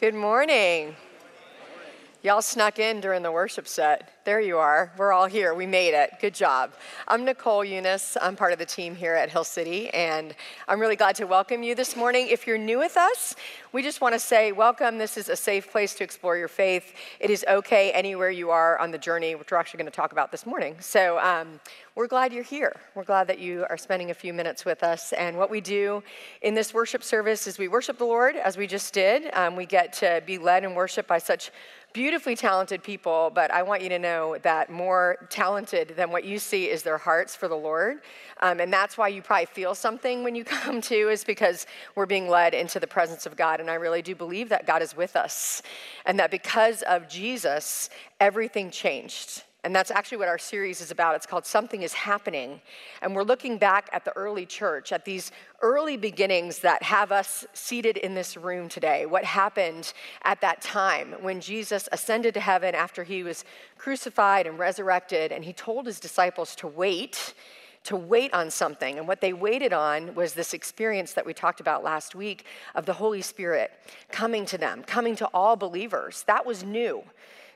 Good morning. Y'all snuck in during the worship set. There you are. We're all here. We made it. Good job. I'm Nicole Unice. I'm part of the team here at Hill City, and I'm really glad to welcome you this morning. If you're new with us, we just want to say welcome. This is a safe place to explore your faith. It is okay anywhere you are on the journey, which we're actually going to talk about this morning. So um, we're glad you're here. We're glad that you are spending a few minutes with us. And what we do in this worship service is we worship the Lord, as we just did. Um, we get to be led in worship by such beautifully talented people, but I want you to know that more talented than what you see is their hearts for the Lord. Um, and that's why you probably feel something when you come to, is because we're being led into the presence of God. And I really do believe that God is with us, and that because of Jesus, everything changed. And that's actually what our series is about. It's called Something is Happening. And we're looking back at the early church, at these early beginnings that have us seated in this room today. What happened at that time when Jesus ascended to heaven after he was crucified and resurrected, and he told his disciples to wait to wait on something. And what they waited on was this experience that we talked about last week of the Holy Spirit coming to them, coming to all believers. That was new.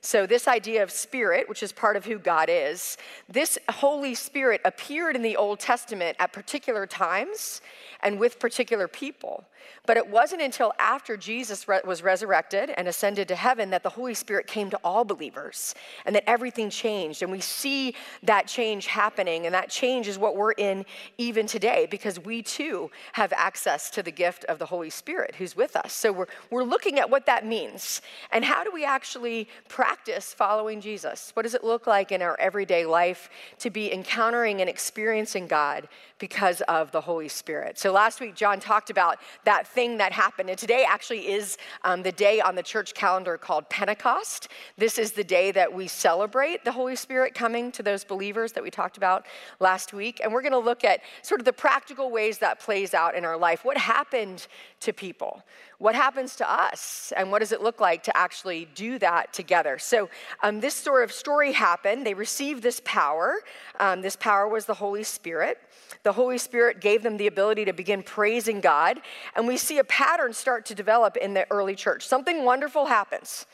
So, this idea of spirit, which is part of who God is, this Holy Spirit appeared in the Old Testament at particular times and with particular people. But it wasn't until after Jesus re- was resurrected and ascended to heaven that the Holy Spirit came to all believers and that everything changed. And we see that change happening, and that change is what we're in even today because we too have access to the gift of the Holy Spirit who's with us. So we're, we're looking at what that means and how do we actually practice following Jesus? What does it look like in our everyday life to be encountering and experiencing God because of the Holy Spirit? So last week, John talked about that thing that happened. And today actually is um, the day on the church calendar called Pentecost. This is the day that we celebrate the Holy Spirit coming to those believers that we talked about last week. And we're going to look at sort of the practical ways that plays out in our life. What happened to people? What happens to us? And what does it look like to actually do that together? So, um, this sort of story happened. They received this power. Um, this power was the Holy Spirit. The Holy Spirit gave them the ability to begin praising God. And we see a pattern start to develop in the early church. Something wonderful happens.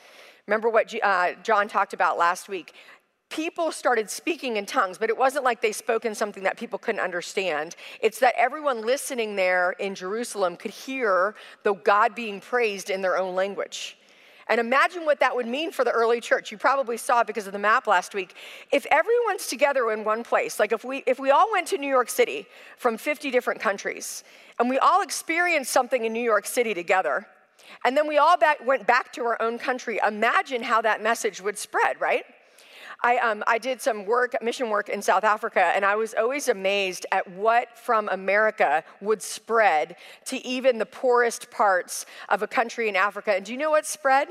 Remember what uh, John talked about last week? People started speaking in tongues, but it wasn't like they spoke in something that people couldn't understand. It's that everyone listening there in Jerusalem could hear the God being praised in their own language. And imagine what that would mean for the early church. You probably saw it because of the map last week. If everyone's together in one place, like if we if we all went to New York City from 50 different countries and we all experienced something in New York City together, and then we all back, went back to our own country, imagine how that message would spread, right? I, um, I did some work, mission work in South Africa, and I was always amazed at what from America would spread to even the poorest parts of a country in Africa. And do you know what spread?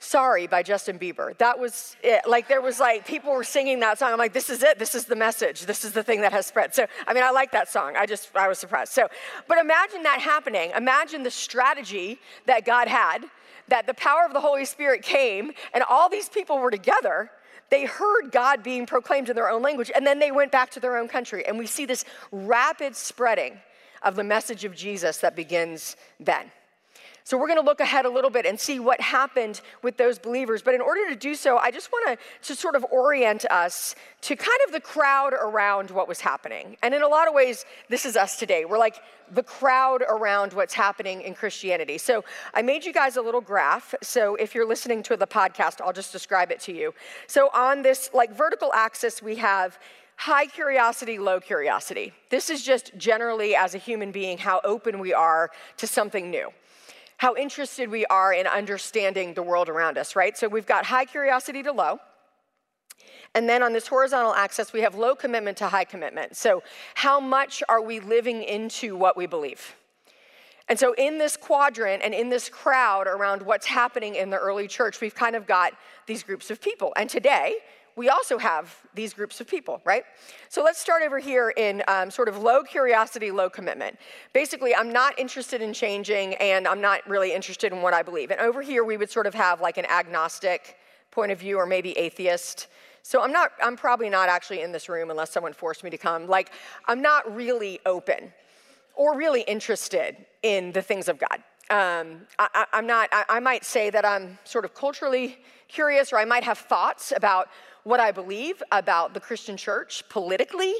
Sorry by Justin Bieber. That was it. Like, there was like, people were singing that song. I'm like, this is it. This is the message. This is the thing that has spread. So, I mean, I like that song. I just, I was surprised. So, but imagine that happening. Imagine the strategy that God had, that the power of the Holy Spirit came, and all these people were together they heard God being proclaimed in their own language, and then they went back to their own country. And we see this rapid spreading of the message of Jesus that begins then. So we're going to look ahead a little bit and see what happened with those believers. But in order to do so, I just want to, to sort of orient us to kind of the crowd around what was happening. And in a lot of ways, this is us today. We're like the crowd around what's happening in Christianity. So I made you guys a little graph. So if you're listening to the podcast, I'll just describe it to you. So on this like vertical axis, we have high curiosity, low curiosity. This is just generally, as a human being, how open we are to something new how interested we are in understanding the world around us, right? So we've got high curiosity to low. And then on this horizontal axis, we have low commitment to high commitment. So, how much are we living into what we believe? And so, in this quadrant and in this crowd around what's happening in the early church, we've kind of got these groups of people. And today, we also have these groups of people, right? So let's start over here in um, sort of low curiosity, low commitment. Basically, I'm not interested in changing and I'm not really interested in what I believe. And over here, we would sort of have like an agnostic point of view or maybe atheist. So I'm not, I'm probably not actually in this room unless someone forced me to come. Like, I'm not really open or really interested in the things of God. Um, I, am not, I, I might say that I'm sort of culturally curious, or I might have thoughts about what I believe about the Christian church politically,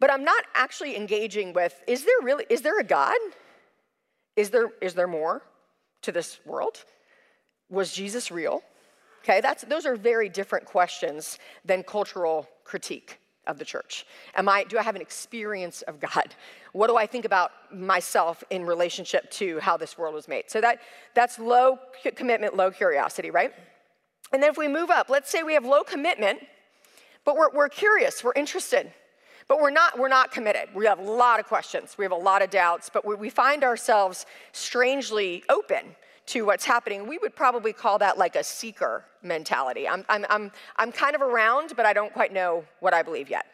but I'm not actually engaging with is there really, is there a God? Is there, is there more to this world? Was Jesus real? Okay, that's, those are very different questions than cultural critique of the church. Am I, do I have an experience of God? What do I think about myself in relationship to how this world was made? So that, that's low commitment, low curiosity, right? And then if we move up, let's say we have low commitment, but we're, we're curious, we're interested. But we're not, we're not committed. We have a lot of questions, we have a lot of doubts, but we find ourselves strangely open to what's happening. We would probably call that like a seeker mentality. I'm, I'm, I'm, I'm kind of around, but I don't quite know what I believe yet.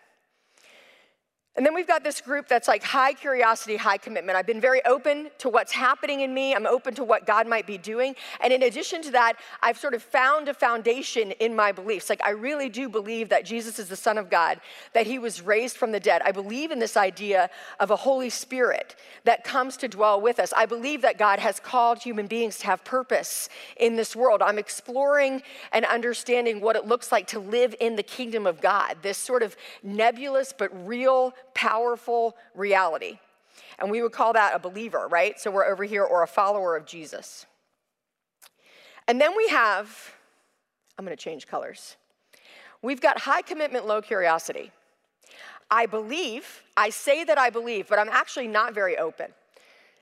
And then we've got this group that's like high curiosity, high commitment. I've been very open to what's happening in me. I'm open to what God might be doing. And in addition to that, I've sort of found a foundation in my beliefs. Like, I really do believe that Jesus is the Son of God, that he was raised from the dead. I believe in this idea of a Holy Spirit that comes to dwell with us. I believe that God has called human beings to have purpose in this world. I'm exploring and understanding what it looks like to live in the kingdom of God, this sort of nebulous but real powerful reality. And we would call that a believer, right? So we're over here, or a follower of Jesus. And then we have, I'm gonna change colors. We've got high commitment, low curiosity. I believe, I say that I believe, but I'm actually not very open.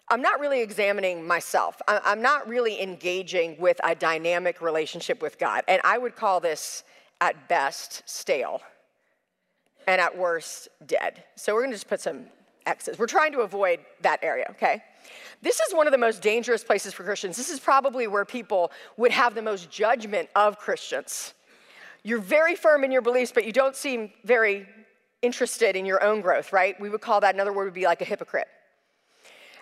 I'm not really examining myself. I'm not really engaging with a dynamic relationship with God. And I would call this, at best, stale and at worst, dead. So we're gonna just put some X's. We're trying to avoid that area, okay? This is one of the most dangerous places for Christians. This is probably where people would have the most judgment of Christians. You're very firm in your beliefs, but you don't seem very interested in your own growth, right? We would call that another word would be like a hypocrite.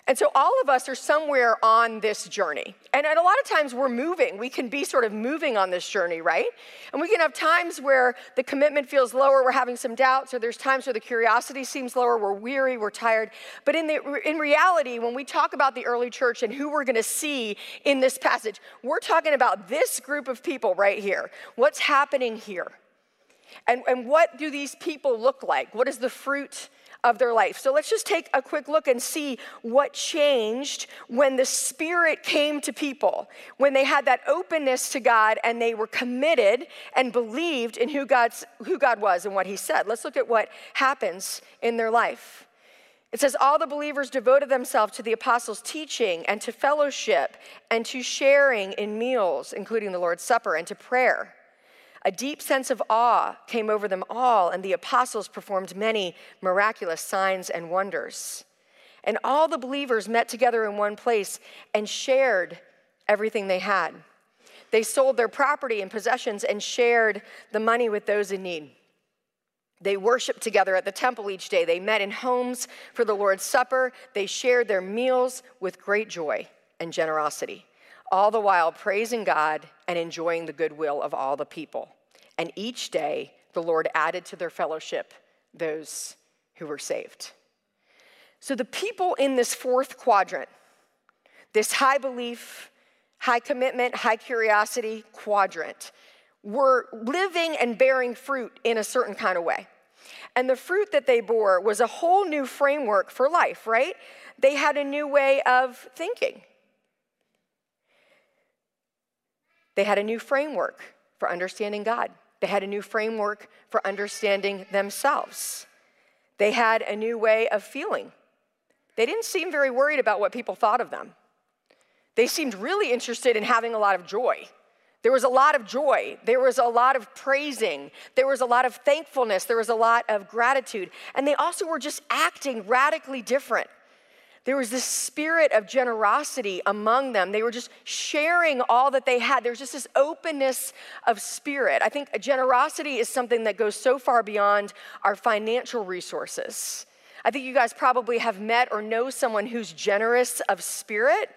And so all of us are somewhere on this journey. And a lot of times we're moving. We can be sort of moving on this journey, right? And we can have times where the commitment feels lower, we're having some doubts, or there's times where the curiosity seems lower, we're weary, we're tired. But in, the, in reality, when we talk about the early church and who we're going to see in this passage, we're talking about this group of people right here. What's happening here? And, and what do these people look like? What is the fruit of their life. So let's just take a quick look and see what changed when the Spirit came to people, when they had that openness to God and they were committed and believed in who, God's, who God was and what He said. Let's look at what happens in their life. It says, All the believers devoted themselves to the apostles' teaching and to fellowship and to sharing in meals, including the Lord's Supper, and to prayer. A deep sense of awe came over them all, and the apostles performed many miraculous signs and wonders. And all the believers met together in one place and shared everything they had. They sold their property and possessions and shared the money with those in need. They worshiped together at the temple each day. They met in homes for the Lord's Supper. They shared their meals with great joy and generosity all the while praising God and enjoying the goodwill of all the people. And each day, the Lord added to their fellowship those who were saved. So, the people in this fourth quadrant, this high belief, high commitment, high curiosity quadrant, were living and bearing fruit in a certain kind of way. And the fruit that they bore was a whole new framework for life, right? They had a new way of thinking. They had a new framework for understanding God. They had a new framework for understanding themselves. They had a new way of feeling. They didn't seem very worried about what people thought of them. They seemed really interested in having a lot of joy. There was a lot of joy. There was a lot of praising. There was a lot of thankfulness. There was a lot of gratitude. And they also were just acting radically different there was this spirit of generosity among them. They were just sharing all that they had. There was just this openness of spirit. I think generosity is something that goes so far beyond our financial resources. I think you guys probably have met or know someone who's generous of spirit.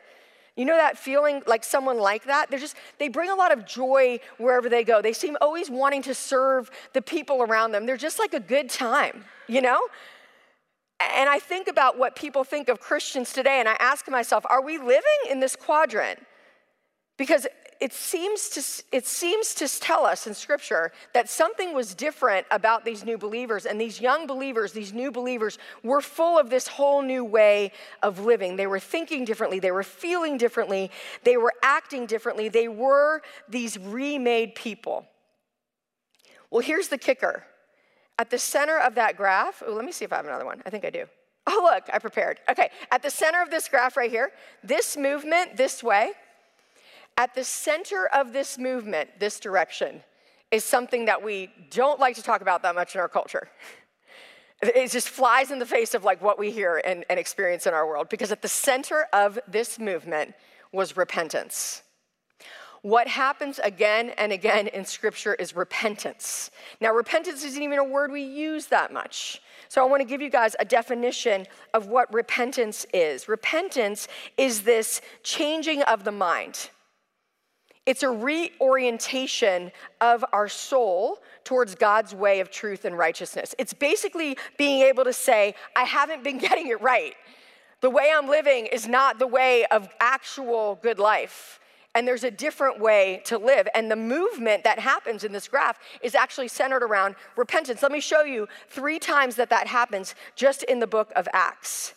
You know that feeling like someone like that? They're just, they bring a lot of joy wherever they go. They seem always wanting to serve the people around them. They're just like a good time, you know? And I think about what people think of Christians today, and I ask myself, are we living in this quadrant? Because it seems to it seems to tell us in scripture that something was different about these new believers and these young believers these new believers were full of this whole new way of living. They were thinking differently they were feeling differently they were acting differently they were these remade people. Well here's the kicker at the center of that graph oh, let me see if i have another one i think i do oh look i prepared okay at the center of this graph right here this movement this way at the center of this movement, this direction, is something that we don't like to talk about that much in our culture. It just flies in the face of like what we hear and, and experience in our world because at the center of this movement was repentance. What happens again and again in scripture is repentance. Now, repentance isn't even a word we use that much. So, I want to give you guys a definition of what repentance is. Repentance is this changing of the mind. It's a reorientation of our soul towards God's way of truth and righteousness. It's basically being able to say, I haven't been getting it right. The way I'm living is not the way of actual good life. And there's a different way to live. And the movement that happens in this graph is actually centered around repentance. Let me show you three times that that happens just in the book of Acts.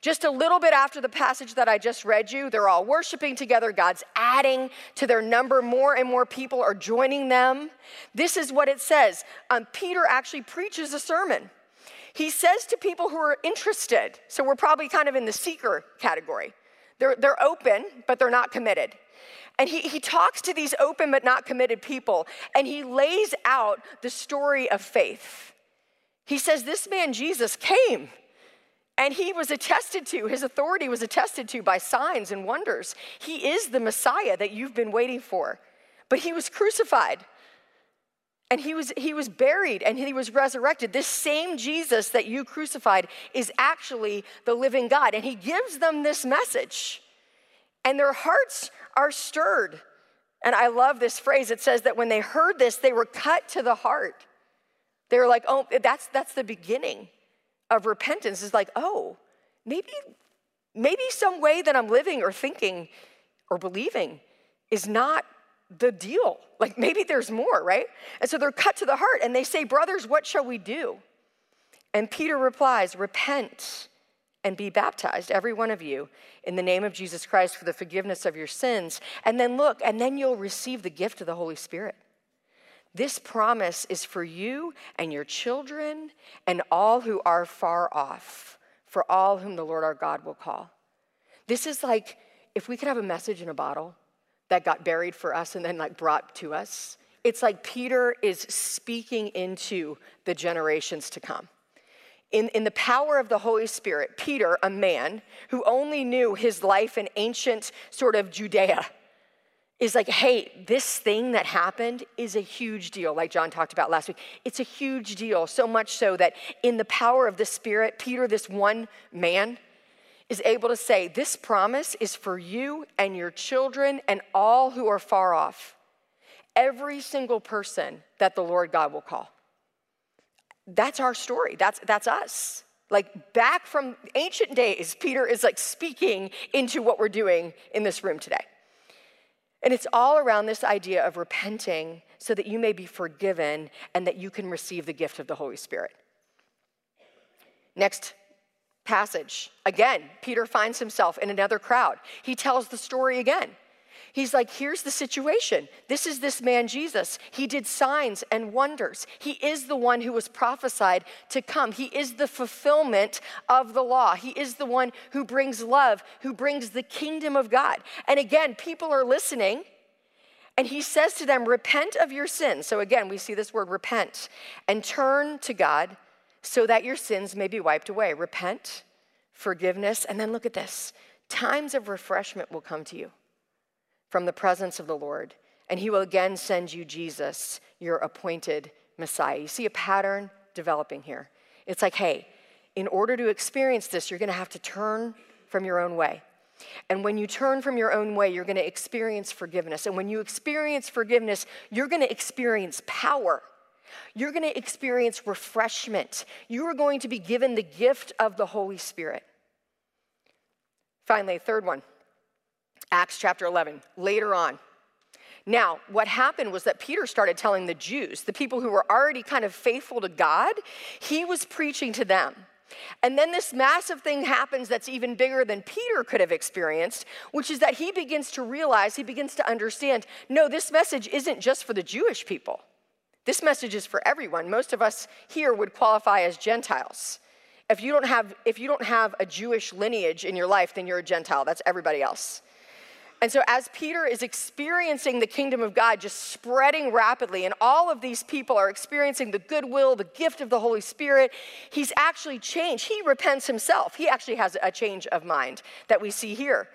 Just a little bit after the passage that I just read you, they're all worshiping together. God's adding to their number. More and more people are joining them. This is what it says. Um, Peter actually preaches a sermon. He says to people who are interested, so we're probably kind of in the seeker category. They're, they're open, but they're not committed. And he, he talks to these open but not committed people, and he lays out the story of faith. He says, This man, Jesus, came. And he was attested to, his authority was attested to by signs and wonders. He is the Messiah that you've been waiting for. But he was crucified and he was, he was buried and he was resurrected. This same Jesus that you crucified is actually the living God. And he gives them this message. And their hearts are stirred. And I love this phrase. It says that when they heard this, they were cut to the heart. They were like, oh, that's, that's the beginning of repentance is like, oh, maybe, maybe some way that I'm living or thinking or believing is not the deal. Like maybe there's more, right? And so they're cut to the heart and they say, Brothers, what shall we do? And Peter replies, Repent and be baptized, every one of you, in the name of Jesus Christ for the forgiveness of your sins. And then look, and then you'll receive the gift of the Holy Spirit. This promise is for you and your children and all who are far off, for all whom the Lord our God will call. This is like if we could have a message in a bottle that got buried for us and then like brought to us. It's like Peter is speaking into the generations to come. In, in the power of the Holy Spirit, Peter, a man who only knew his life in ancient sort of Judea, is like, hey, this thing that happened is a huge deal, like John talked about last week. It's a huge deal, so much so that in the power of the Spirit, Peter, this one man, is able to say, This promise is for you and your children and all who are far off. Every single person that the Lord God will call. That's our story. That's, that's us. Like back from ancient days, Peter is like speaking into what we're doing in this room today. And it's all around this idea of repenting so that you may be forgiven and that you can receive the gift of the Holy Spirit. Next passage. Again, Peter finds himself in another crowd. He tells the story again. He's like, here's the situation. This is this man, Jesus. He did signs and wonders. He is the one who was prophesied to come. He is the fulfillment of the law. He is the one who brings love, who brings the kingdom of God. And again, people are listening. And he says to them, Repent of your sins. So again, we see this word repent and turn to God so that your sins may be wiped away. Repent, forgiveness, and then look at this times of refreshment will come to you from the presence of the Lord, and he will again send you Jesus, your appointed Messiah. You see a pattern developing here. It's like, hey, in order to experience this, you're going to have to turn from your own way. And when you turn from your own way, you're going to experience forgiveness. And when you experience forgiveness, you're going to experience power. You're going to experience refreshment. You are going to be given the gift of the Holy Spirit. Finally, third one Acts chapter 11, later on. Now, what happened was that Peter started telling the Jews, the people who were already kind of faithful to God, he was preaching to them. And then this massive thing happens that's even bigger than Peter could have experienced, which is that he begins to realize, he begins to understand no, this message isn't just for the Jewish people. This message is for everyone. Most of us here would qualify as Gentiles. If you don't have, if you don't have a Jewish lineage in your life, then you're a Gentile. That's everybody else. And so, as Peter is experiencing the kingdom of God just spreading rapidly, and all of these people are experiencing the goodwill, the gift of the Holy Spirit, he's actually changed. He repents himself. He actually has a change of mind that we see here.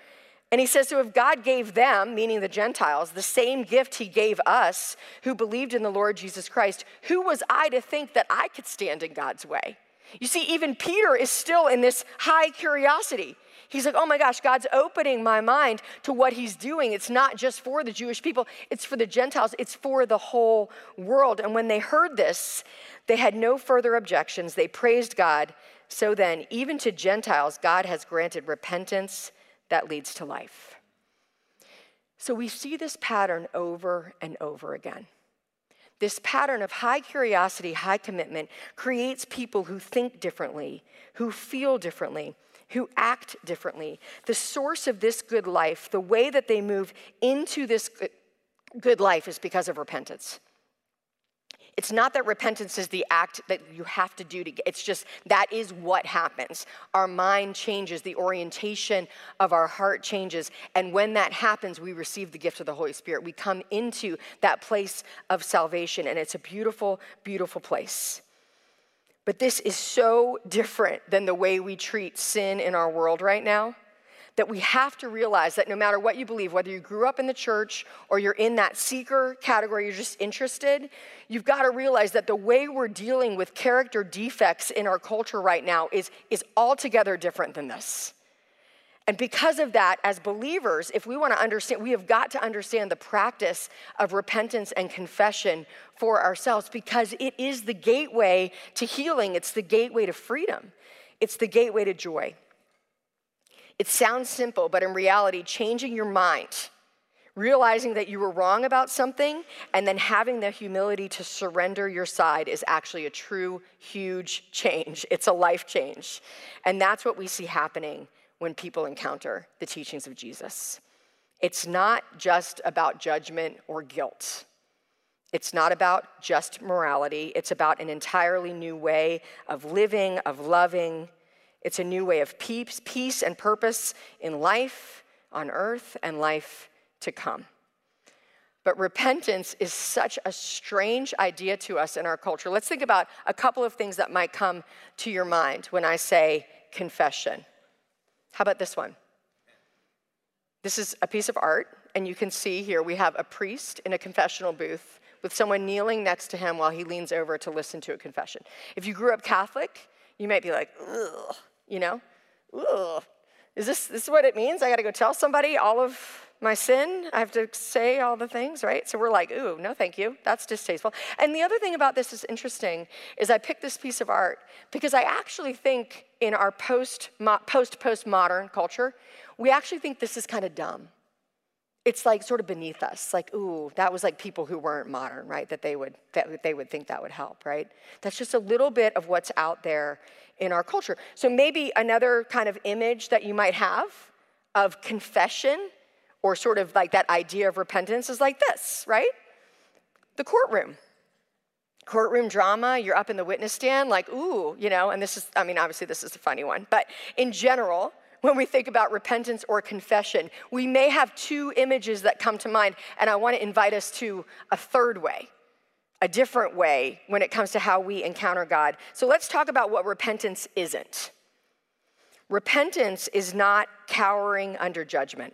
And he says, So if God gave them, meaning the Gentiles, the same gift he gave us who believed in the Lord Jesus Christ, who was I to think that I could stand in God's way? You see, even Peter is still in this high curiosity. He's like, oh my gosh, God's opening my mind to what he's doing. It's not just for the Jewish people, it's for the Gentiles, it's for the whole world. And when they heard this, they had no further objections. They praised God. So then, even to Gentiles, God has granted repentance that leads to life. So we see this pattern over and over again. This pattern of high curiosity, high commitment creates people who think differently, who feel differently, who act differently. The source of this good life, the way that they move into this good life, is because of repentance. It's not that repentance is the act that you have to do to get, it's just that is what happens. Our mind changes, the orientation of our heart changes. And when that happens, we receive the gift of the Holy Spirit. We come into that place of salvation, and it's a beautiful, beautiful place. But this is so different than the way we treat sin in our world right now that we have to realize that no matter what you believe, whether you grew up in the church or you're in that seeker category, you're just interested, you've got to realize that the way we're dealing with character defects in our culture right now is, is altogether different than this. And because of that, as believers, if we want to understand, we have got to understand the practice of repentance and confession for ourselves because it is the gateway to healing, it's the gateway to freedom, it's the gateway to joy. It sounds simple, but in reality, changing your mind, realizing that you were wrong about something, and then having the humility to surrender your side is actually a true, huge change. It's a life change. And that's what we see happening when people encounter the teachings of Jesus. It's not just about judgment or guilt. It's not about just morality. It's about an entirely new way of living, of loving. It's a new way of peace, peace and purpose in life on earth and life to come. But repentance is such a strange idea to us in our culture. Let's think about a couple of things that might come to your mind when I say confession. How about this one? This is a piece of art, and you can see here we have a priest in a confessional booth with someone kneeling next to him while he leans over to listen to a confession. If you grew up Catholic, you might be like, ugh, you know, ugh. Is this, this is what it means? I gotta go tell somebody all of my sin. I have to say all the things, right? So we're like, ooh, no, thank you. That's distasteful. And the other thing about this is interesting is I picked this piece of art because I actually think in our post post postmodern culture, we actually think this is kind of dumb. It's like sort of beneath us, like, ooh, that was like people who weren't modern, right? That they would that they would think that would help, right? That's just a little bit of what's out there in our culture. So maybe another kind of image that you might have of confession or sort of like that idea of repentance is like this, right? The courtroom. Courtroom drama, you're up in the witness stand, like, ooh, you know, and this is, I mean, obviously this is a funny one, but in general, when we think about repentance or confession, we may have two images that come to mind, and I want to invite us to a third way, a different way when it comes to how we encounter God. So let's talk about what repentance isn't. Repentance is not cowering under judgment.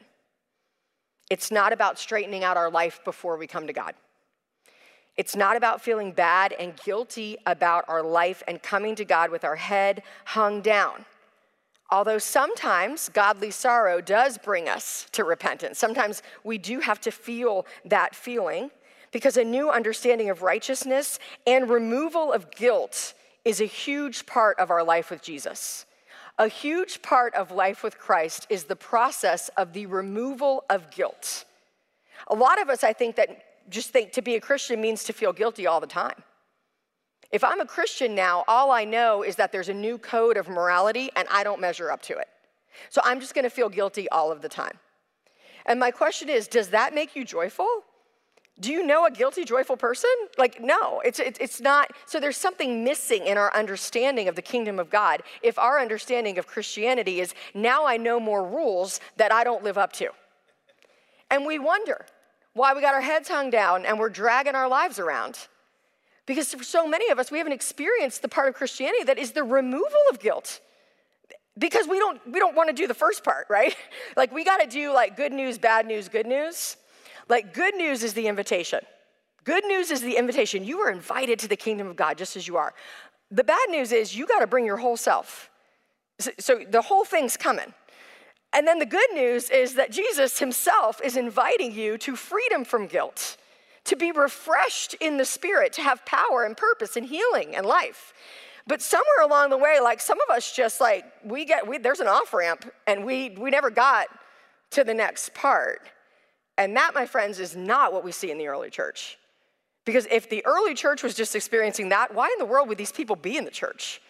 It's not about straightening out our life before we come to God. It's not about feeling bad and guilty about our life and coming to God with our head hung down. Although sometimes godly sorrow does bring us to repentance. Sometimes we do have to feel that feeling because a new understanding of righteousness and removal of guilt is a huge part of our life with Jesus. A huge part of life with Christ is the process of the removal of guilt. A lot of us, I think, that just think to be a Christian means to feel guilty all the time. If I'm a Christian now, all I know is that there's a new code of morality and I don't measure up to it. So I'm just gonna feel guilty all of the time. And my question is does that make you joyful? Do you know a guilty, joyful person? Like, no, it's, it's not. So there's something missing in our understanding of the kingdom of God if our understanding of Christianity is now I know more rules that I don't live up to. And we wonder why we got our heads hung down and we're dragging our lives around. Because for so many of us, we haven't experienced the part of Christianity that is the removal of guilt. Because we don't, we don't want to do the first part, right? Like we got to do like good news, bad news, good news. Like good news is the invitation. Good news is the invitation. You are invited to the kingdom of God just as you are. The bad news is you got to bring your whole self. So, so the whole thing's coming. And then the good news is that Jesus himself is inviting you to freedom from guilt, to be refreshed in the spirit, to have power and purpose and healing and life. But somewhere along the way, like some of us just like, we get, we, there's an off ramp and we, we never got to the next part. And that, my friends, is not what we see in the early church. Because if the early church was just experiencing that, why in the world would these people be in the church?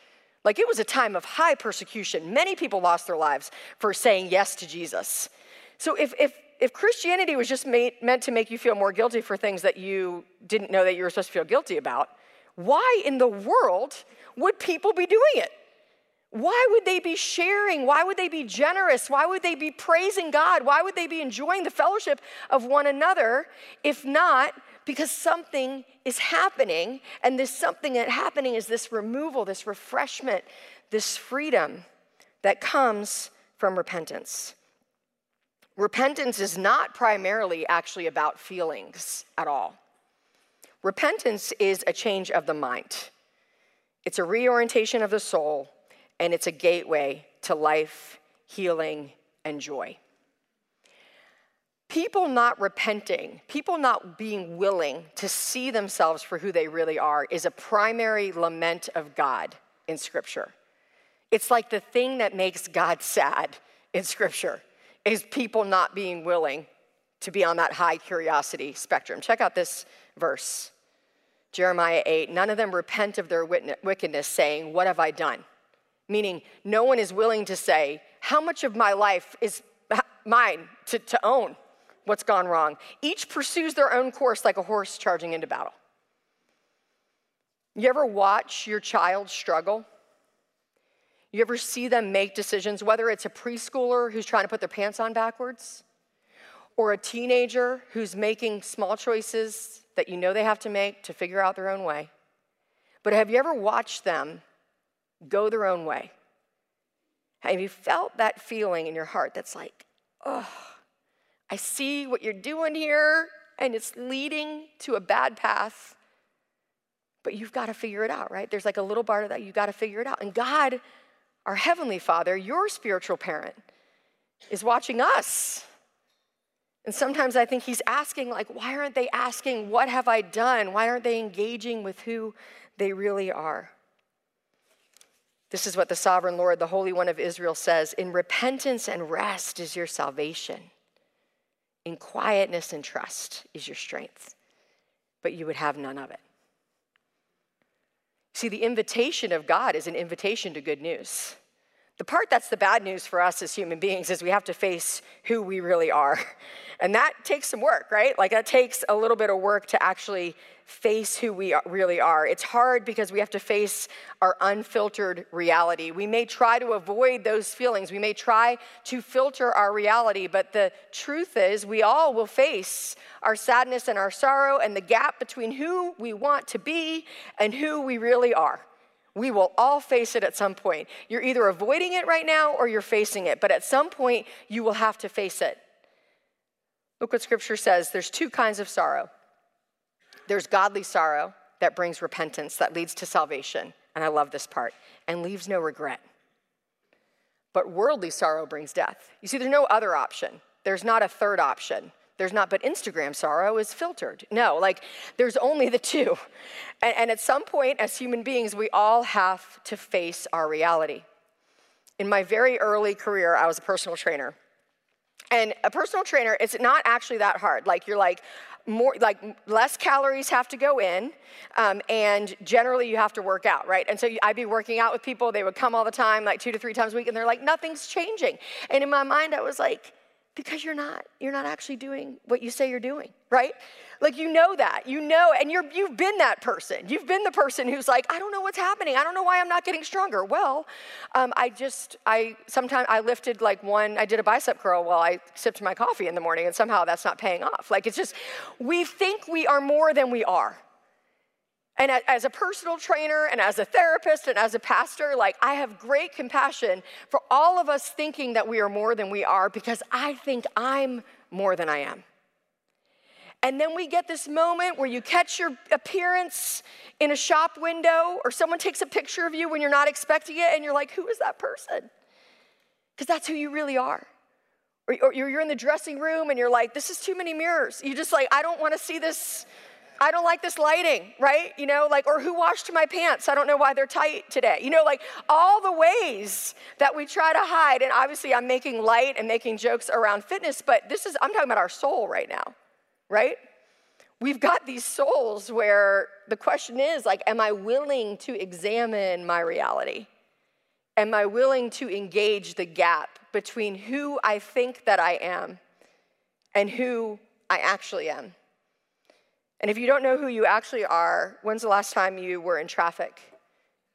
Like it was a time of high persecution. Many people lost their lives for saying yes to Jesus. So if, if, if Christianity was just made, meant to make you feel more guilty for things that you didn't know that you were supposed to feel guilty about, why in the world would people be doing it? Why would they be sharing? Why would they be generous? Why would they be praising God? Why would they be enjoying the fellowship of one another if not because something is happening, and this something that happening is this removal, this refreshment, this freedom that comes from repentance. Repentance is not primarily actually about feelings at all. Repentance is a change of the mind. It's a reorientation of the soul, and it's a gateway to life, healing, and joy people not repenting, people not being willing to see themselves for who they really are, is a primary lament of God in Scripture. It's like the thing that makes God sad in Scripture is people not being willing to be on that high curiosity spectrum. Check out this verse Jeremiah 8 None of them repent of their wickedness, saying, What have I done? Meaning, no one is willing to say, How much of my life is mine to, to own? what's gone wrong. Each pursues their own course like a horse charging into battle. You ever watch your child struggle? You ever see them make decisions, whether it's a preschooler who's trying to put their pants on backwards, or a teenager who's making small choices that you know they have to make to figure out their own way? But have you ever watched them go their own way? Have you felt that feeling in your heart that's like, oh, I see what you're doing here, and it's leading to a bad path. But you've got to figure it out, right? There's like a little part of that, you've got to figure it out. And God, our Heavenly Father, your spiritual parent, is watching us. And sometimes I think He's asking, like, why aren't they asking, what have I done? Why aren't they engaging with who they really are? This is what the sovereign Lord, the Holy One of Israel says In repentance and rest is your salvation. In quietness and trust is your strength, but you would have none of it. See, the invitation of God is an invitation to good news. The part that's the bad news for us as human beings is we have to face who we really are. And that takes some work, right? Like that takes a little bit of work to actually face who we really are. It's hard because we have to face our unfiltered reality. We may try to avoid those feelings, we may try to filter our reality, but the truth is, we all will face our sadness and our sorrow and the gap between who we want to be and who we really are. We will all face it at some point. You're either avoiding it right now or you're facing it, but at some point you will have to face it. Look what scripture says there's two kinds of sorrow there's godly sorrow that brings repentance, that leads to salvation. And I love this part, and leaves no regret. But worldly sorrow brings death. You see, there's no other option. There's not a third option. There's not, but Instagram sorrow is filtered. No, like there's only the two. And, and, at some point, as human beings, we all have to face our reality. In my very early career, I was a personal trainer. And a personal trainer, it's not actually that hard. Like you're like, more like less calories have to go in um, and generally you have to work out right and so i'd be working out with people they would come all the time like two to three times a week and they're like nothing's changing and in my mind i was like because you're not you're not actually doing what you say you're doing right? Like you know that you know and you're you've been that person. You've been the person who's like i don't know what's happening. I don't know why i'm not getting stronger. Well um, i just i sometimes i lifted like one i did a bicep curl while i sipped my coffee in the morning and somehow that's not paying off. Like it's just we think we are more than we are and as a personal trainer and as a therapist and as a pastor, like I have great compassion for all of us thinking that we are more than we are because I think I'm more than I am. And then we get this moment where you catch your appearance in a shop window or someone takes a picture of you when you're not expecting it and you're like, who is that person? Because that's who you really are. Or, you're in the dressing room and you're like, this is too many mirrors. You just like, I don't want to see this I don't like this lighting, right? You know, like, or who washed my pants? I don't know why they're tight today. You know, like all the ways that we try to hide. And obviously, I'm making light and making jokes around fitness, but this is, I'm talking about our soul right now, right? We've got these souls where the question is, like, am I willing to examine my reality? Am I willing to engage the gap between who I think that I am and who I actually am? And if you don't know who you actually are, when's the last time you were in traffic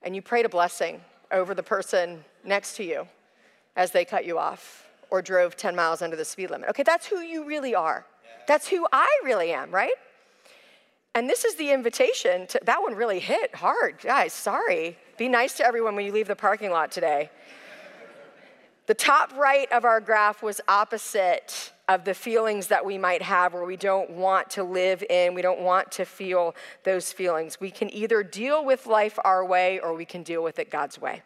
and you prayed a blessing over the person next to you as they cut you off or drove 10 miles under the speed limit? Okay, that's who you really are. That's who I really am, right? And this is the invitation to that one really hit hard. Guys, sorry. Be nice to everyone when you leave the parking lot today. The top right of our graph was opposite of the feelings that we might have where we don't want to live in, we don't want to feel those feelings. We can either deal with life our way or we can deal with it God's way.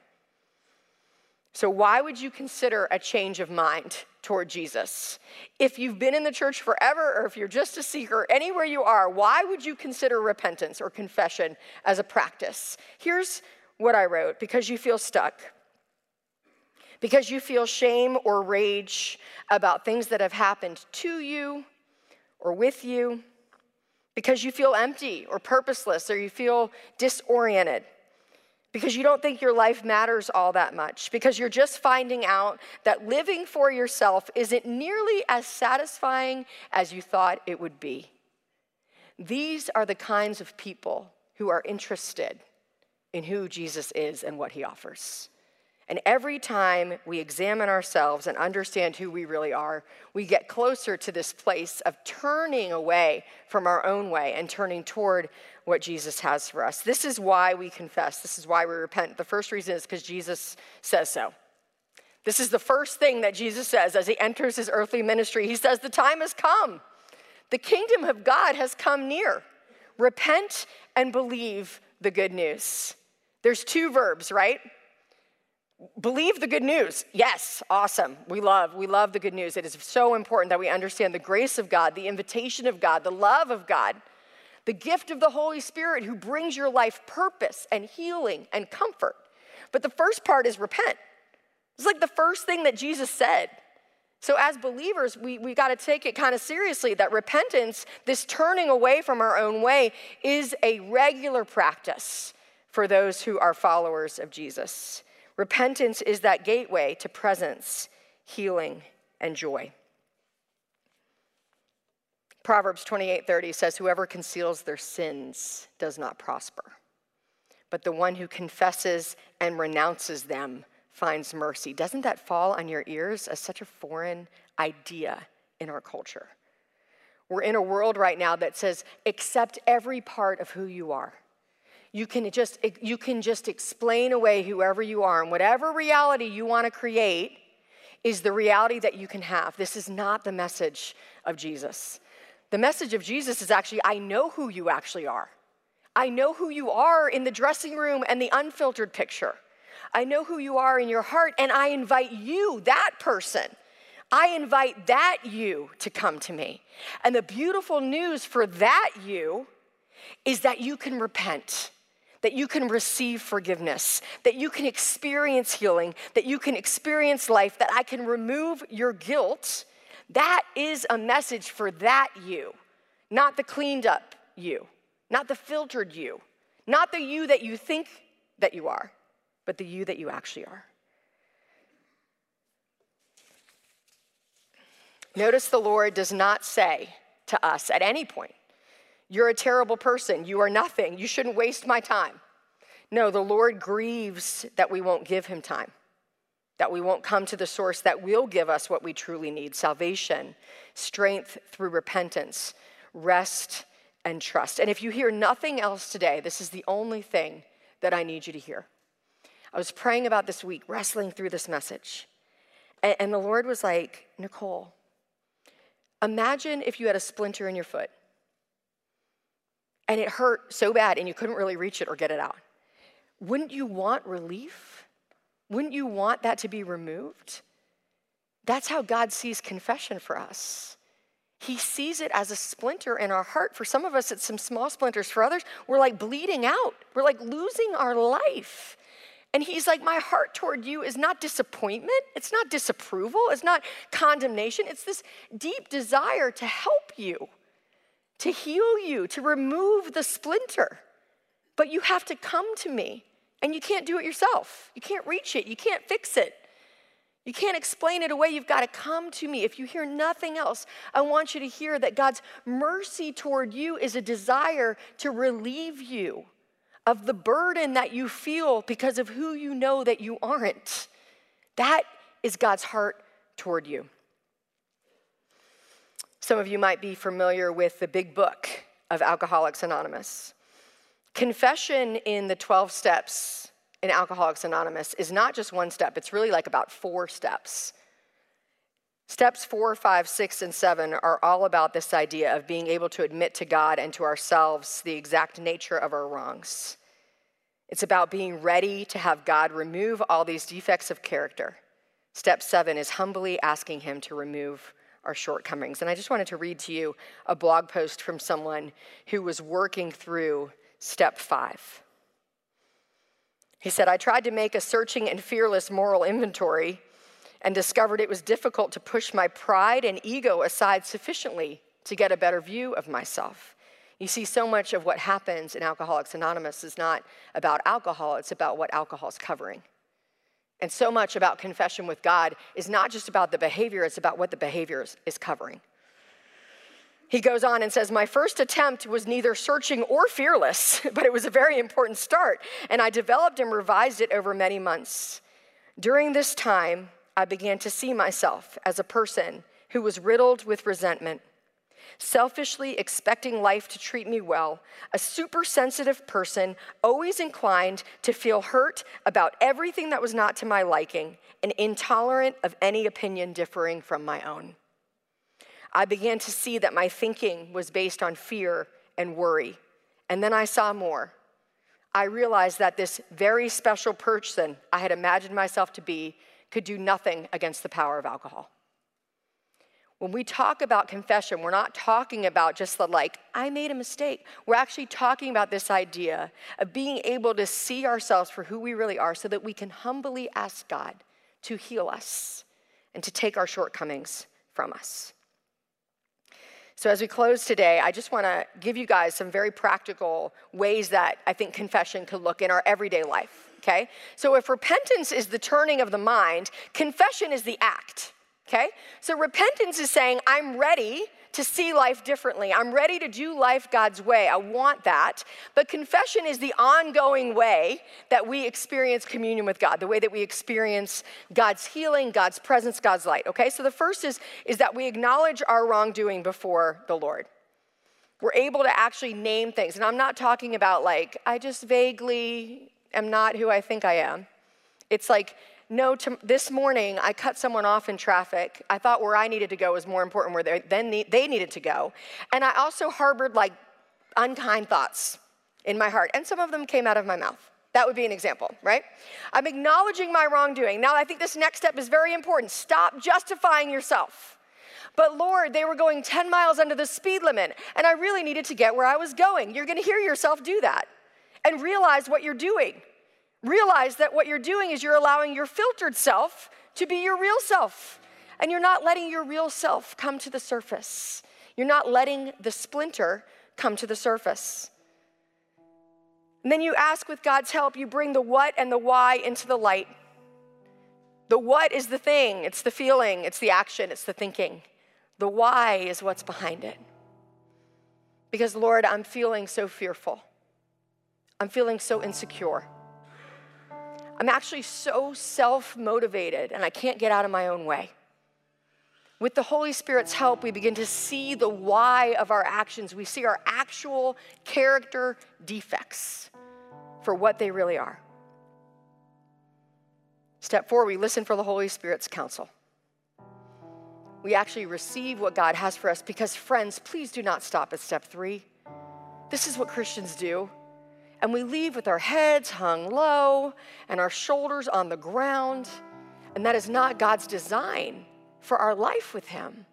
So, why would you consider a change of mind toward Jesus? If you've been in the church forever or if you're just a seeker, anywhere you are, why would you consider repentance or confession as a practice? Here's what I wrote because you feel stuck because you feel shame or rage about things that have happened to you or with you, because you feel empty or purposeless or you feel disoriented, because you don't think your life matters all that much, because you're just finding out that living for yourself isn't nearly as satisfying as you thought it would be. These are the kinds of people who are interested in who Jesus is and what he offers. And every time we examine ourselves and understand who we really are, we get closer to this place of turning away from our own way and turning toward what Jesus has for us. This is why we confess. This is why we repent. The first reason is because Jesus says so. This is the first thing that Jesus says as he enters his earthly ministry. He says, The time has come. The kingdom of God has come near. Repent and believe the good news. There's two verbs, right? Believe the good news. Yes, awesome. We love, we love the good news. It is so important that we understand the grace of God, the invitation of God, the love of God, the gift of the Holy Spirit who brings your life purpose and healing and comfort. But the first part is repent. It's like the first thing that Jesus said. So, as believers, we, we got to take it kind of seriously that repentance, this turning away from our own way, is a regular practice for those who are followers of Jesus. Repentance is that gateway to presence, healing, and joy. Proverbs 28:30 says whoever conceals their sins does not prosper. But the one who confesses and renounces them finds mercy. Doesn't that fall on your ears as such a foreign idea in our culture? We're in a world right now that says accept every part of who you are you can just you can just explain away whoever you are and whatever reality you want to create is the reality that you can have. This is not the message of jesus. The message of jesus is actually i know who you actually are. I know who you are in the dressing room and the unfiltered picture. I know who you are in your heart and i invite you that person I invite that you to come to me. And the beautiful news for that you is that you can repent, that you can receive forgiveness, that you can experience healing, that you can experience life, that I can remove your guilt. That is a message for that you, not the cleaned up you, not the filtered you, not the you that you think that you are, but the you that you actually are. Notice the Lord does not say to us at any point, You're a terrible person. You are nothing. You shouldn't waste my time. No, the Lord grieves that we won't give him time, that we won't come to the source that will give us what we truly need salvation, strength through repentance, rest, and trust. And if you hear nothing else today, this is the only thing that I need you to hear. I was praying about this week, wrestling through this message. And, the Lord was like, Nicole, Imagine if you had a splinter in your foot and it hurt so bad and you couldn't really reach it or get it out. Wouldn't you want relief? Wouldn't you want that to be removed? That's how God sees confession for us. He sees it as a splinter in our heart. For some of us, it's some small splinters. For others, we're like bleeding out. We're like losing our life. And he's like, My heart toward you is not disappointment, it's not disapproval, it's not condemnation. It's this deep desire to help you, to heal you, to remove the splinter. But you have to come to me, and you can't do it yourself. You can't reach it, you can't fix it. You can't explain it away. You've got to come to me. If you hear nothing else, I want you to hear that God's mercy toward you is a desire to relieve you of the burden that you feel because of who you know that you aren't. That is God's heart toward you. Some of you might be familiar with the big book of Alcoholics Anonymous. Confession in the 12 steps in Alcoholics Anonymous is not just one step, it's really like about four steps. Steps four, five, six, and seven are all about this idea of being able to admit to God and to ourselves the exact nature of our wrongs. It's about being ready to have God remove all these defects of character. Step seven is humbly asking Him to remove our shortcomings. And I just wanted to read to you a blog post from someone who was working through step five. He said, I tried to make a searching and fearless moral inventory and discovered it was difficult to push my pride and ego aside sufficiently to get a better view of myself. You see, so much of what happens in Alcoholics Anonymous is not about alcohol, it's about what alcohol is covering. And so much about confession with God is not just about the behavior, it's about what the behavior is, covering. He goes on and says, My first attempt was neither searching or fearless, but it was a very important start, and I developed and revised it over many months. During this time, I began to see myself as a person who was riddled with resentment, selfishly expecting life to treat me well, a super sensitive person, always inclined to feel hurt about everything that was not to my liking, and intolerant of any opinion differing from my own. I began to see that my thinking was based on fear and worry, and then I saw more. I realized that this very special person I had imagined myself to be could do nothing against the power of alcohol. When we talk about confession, we're not talking about just the like, I made a mistake. We're actually talking about this idea of being able to see ourselves for who we really are so that we can humbly ask God to heal us and to take our shortcomings from us. So, as we close today, I just want to give you guys some very practical ways that I think confession could look in our everyday life okay? So if repentance is the turning of the mind, confession is the act, okay? So repentance is saying, I'm ready to see life differently. I'm ready to do life God's way. I want that. But confession is the ongoing way that we experience communion with God, the way that we experience God's healing, God's presence, God's light. Okay? So the first is, is that we acknowledge our wrongdoing before the Lord. We're able to actually name things. And I'm not talking about like, I just vaguely am not who I think I am. It's like, no, to, this morning I cut someone off in traffic. I thought where I needed to go was more important where they, then they needed to go. And I also harbored like unkind thoughts in my heart, and some of them came out of my mouth. That would be an example, right? I'm acknowledging my wrongdoing. Now, I think this next step is very important. Stop justifying yourself. But Lord, they were going 10 miles under the speed limit, and I really needed to get where I was going. You're going to hear yourself do that and realize what you're doing. Realize that what you're doing is you're allowing your filtered self to be your real self, and you're not letting your real self come to the surface. You're not letting the splinter come to the surface. And then you ask with God's help, you bring the what and the why into the light. The what is the thing, it's the feeling, it's the action, it's the thinking. The why is what's behind it. Because, Lord, I'm feeling so fearful. I'm feeling so insecure. I'm actually so self motivated and I can't get out of my own way. With the Holy Spirit's help, we begin to see the why of our actions. We see our actual character defects for what they really are. Step four, we listen for the Holy Spirit's counsel. We actually receive what God has for us because, friends, please do not stop at step three. This is what Christians do. And we leave with our heads hung low and our shoulders on the ground. And that is not God's design for our life with Him.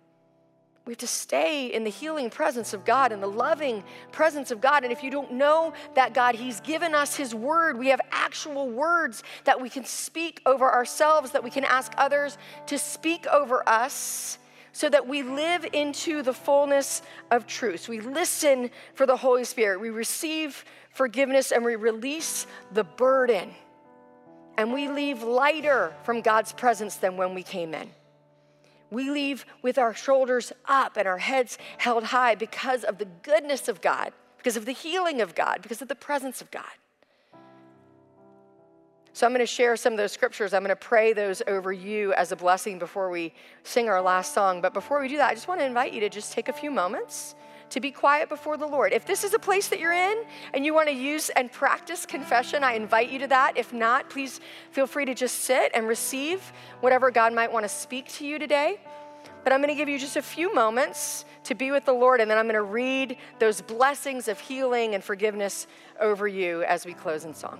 We have to stay in the healing presence of God and the loving presence of God. And if you don't know that God, He's given us His word. We have actual words that we can speak over ourselves, that we can ask others to speak over us so that we live into the fullness of truth. We listen for the Holy Spirit. We receive forgiveness and we release the burden. And we leave lighter from God's presence than when we came in. We leave with our shoulders up and our heads held high because of the goodness of God, because of the healing of God, because of the presence of God. So I'm going to share some of those scriptures. I'm going to pray those over you as a blessing before we sing our last song. But before we do that, I just want to invite you to just take a few moments to be quiet before the Lord. If this is a place that you're in and you want to use and practice confession, I invite you to that. If not, please feel free to just sit and receive whatever God might want to speak to you today. But I'm going to give you just a few moments to be with the Lord, and then I'm going to read those blessings of healing and forgiveness over you as we close in song.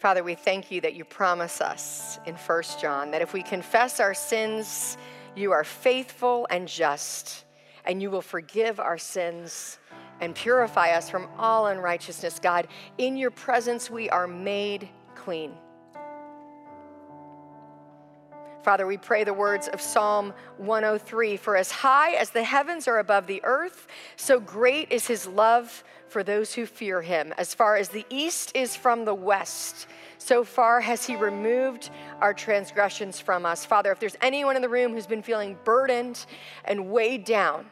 Father, we thank you that you promise us in 1 John that if we confess our sins, you are faithful and just, and you will forgive our sins and purify us from all unrighteousness. God, in your presence we are made clean. Father, we pray the words of Psalm 103 For as high as the heavens are above the earth, so great is his love for those who fear him. As far as the east is from the west, so far has he removed our transgressions from us. Father, if there's anyone in the room who's been feeling burdened and weighed down,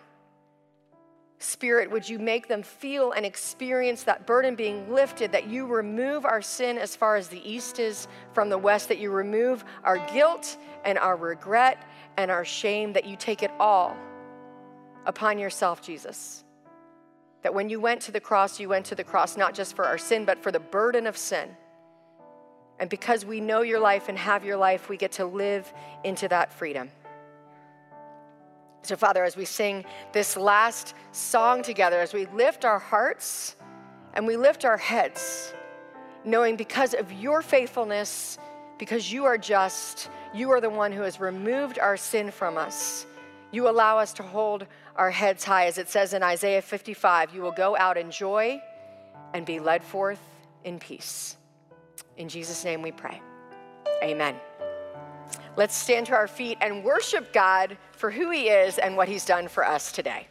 Spirit, would you make them feel and experience that burden being lifted, that you remove our sin as far as the east is from the west, that you remove our guilt and our regret and our shame, that you take it all upon yourself, Jesus. That when you went to the cross, you went to the cross not just for our sin, but for the burden of sin. And because we know your life and have your life, we get to live into that freedom. So, Father, as we sing this last song together, as we lift our hearts and we lift our heads, knowing because of your faithfulness, because you are just, you are the one who has removed our sin from us. You allow us to hold our heads high. As it says in Isaiah 55, you will go out in joy and be led forth in peace. In Jesus' name we pray. Amen. Let's stand to our feet and worship God for who He is and what He's done for us today.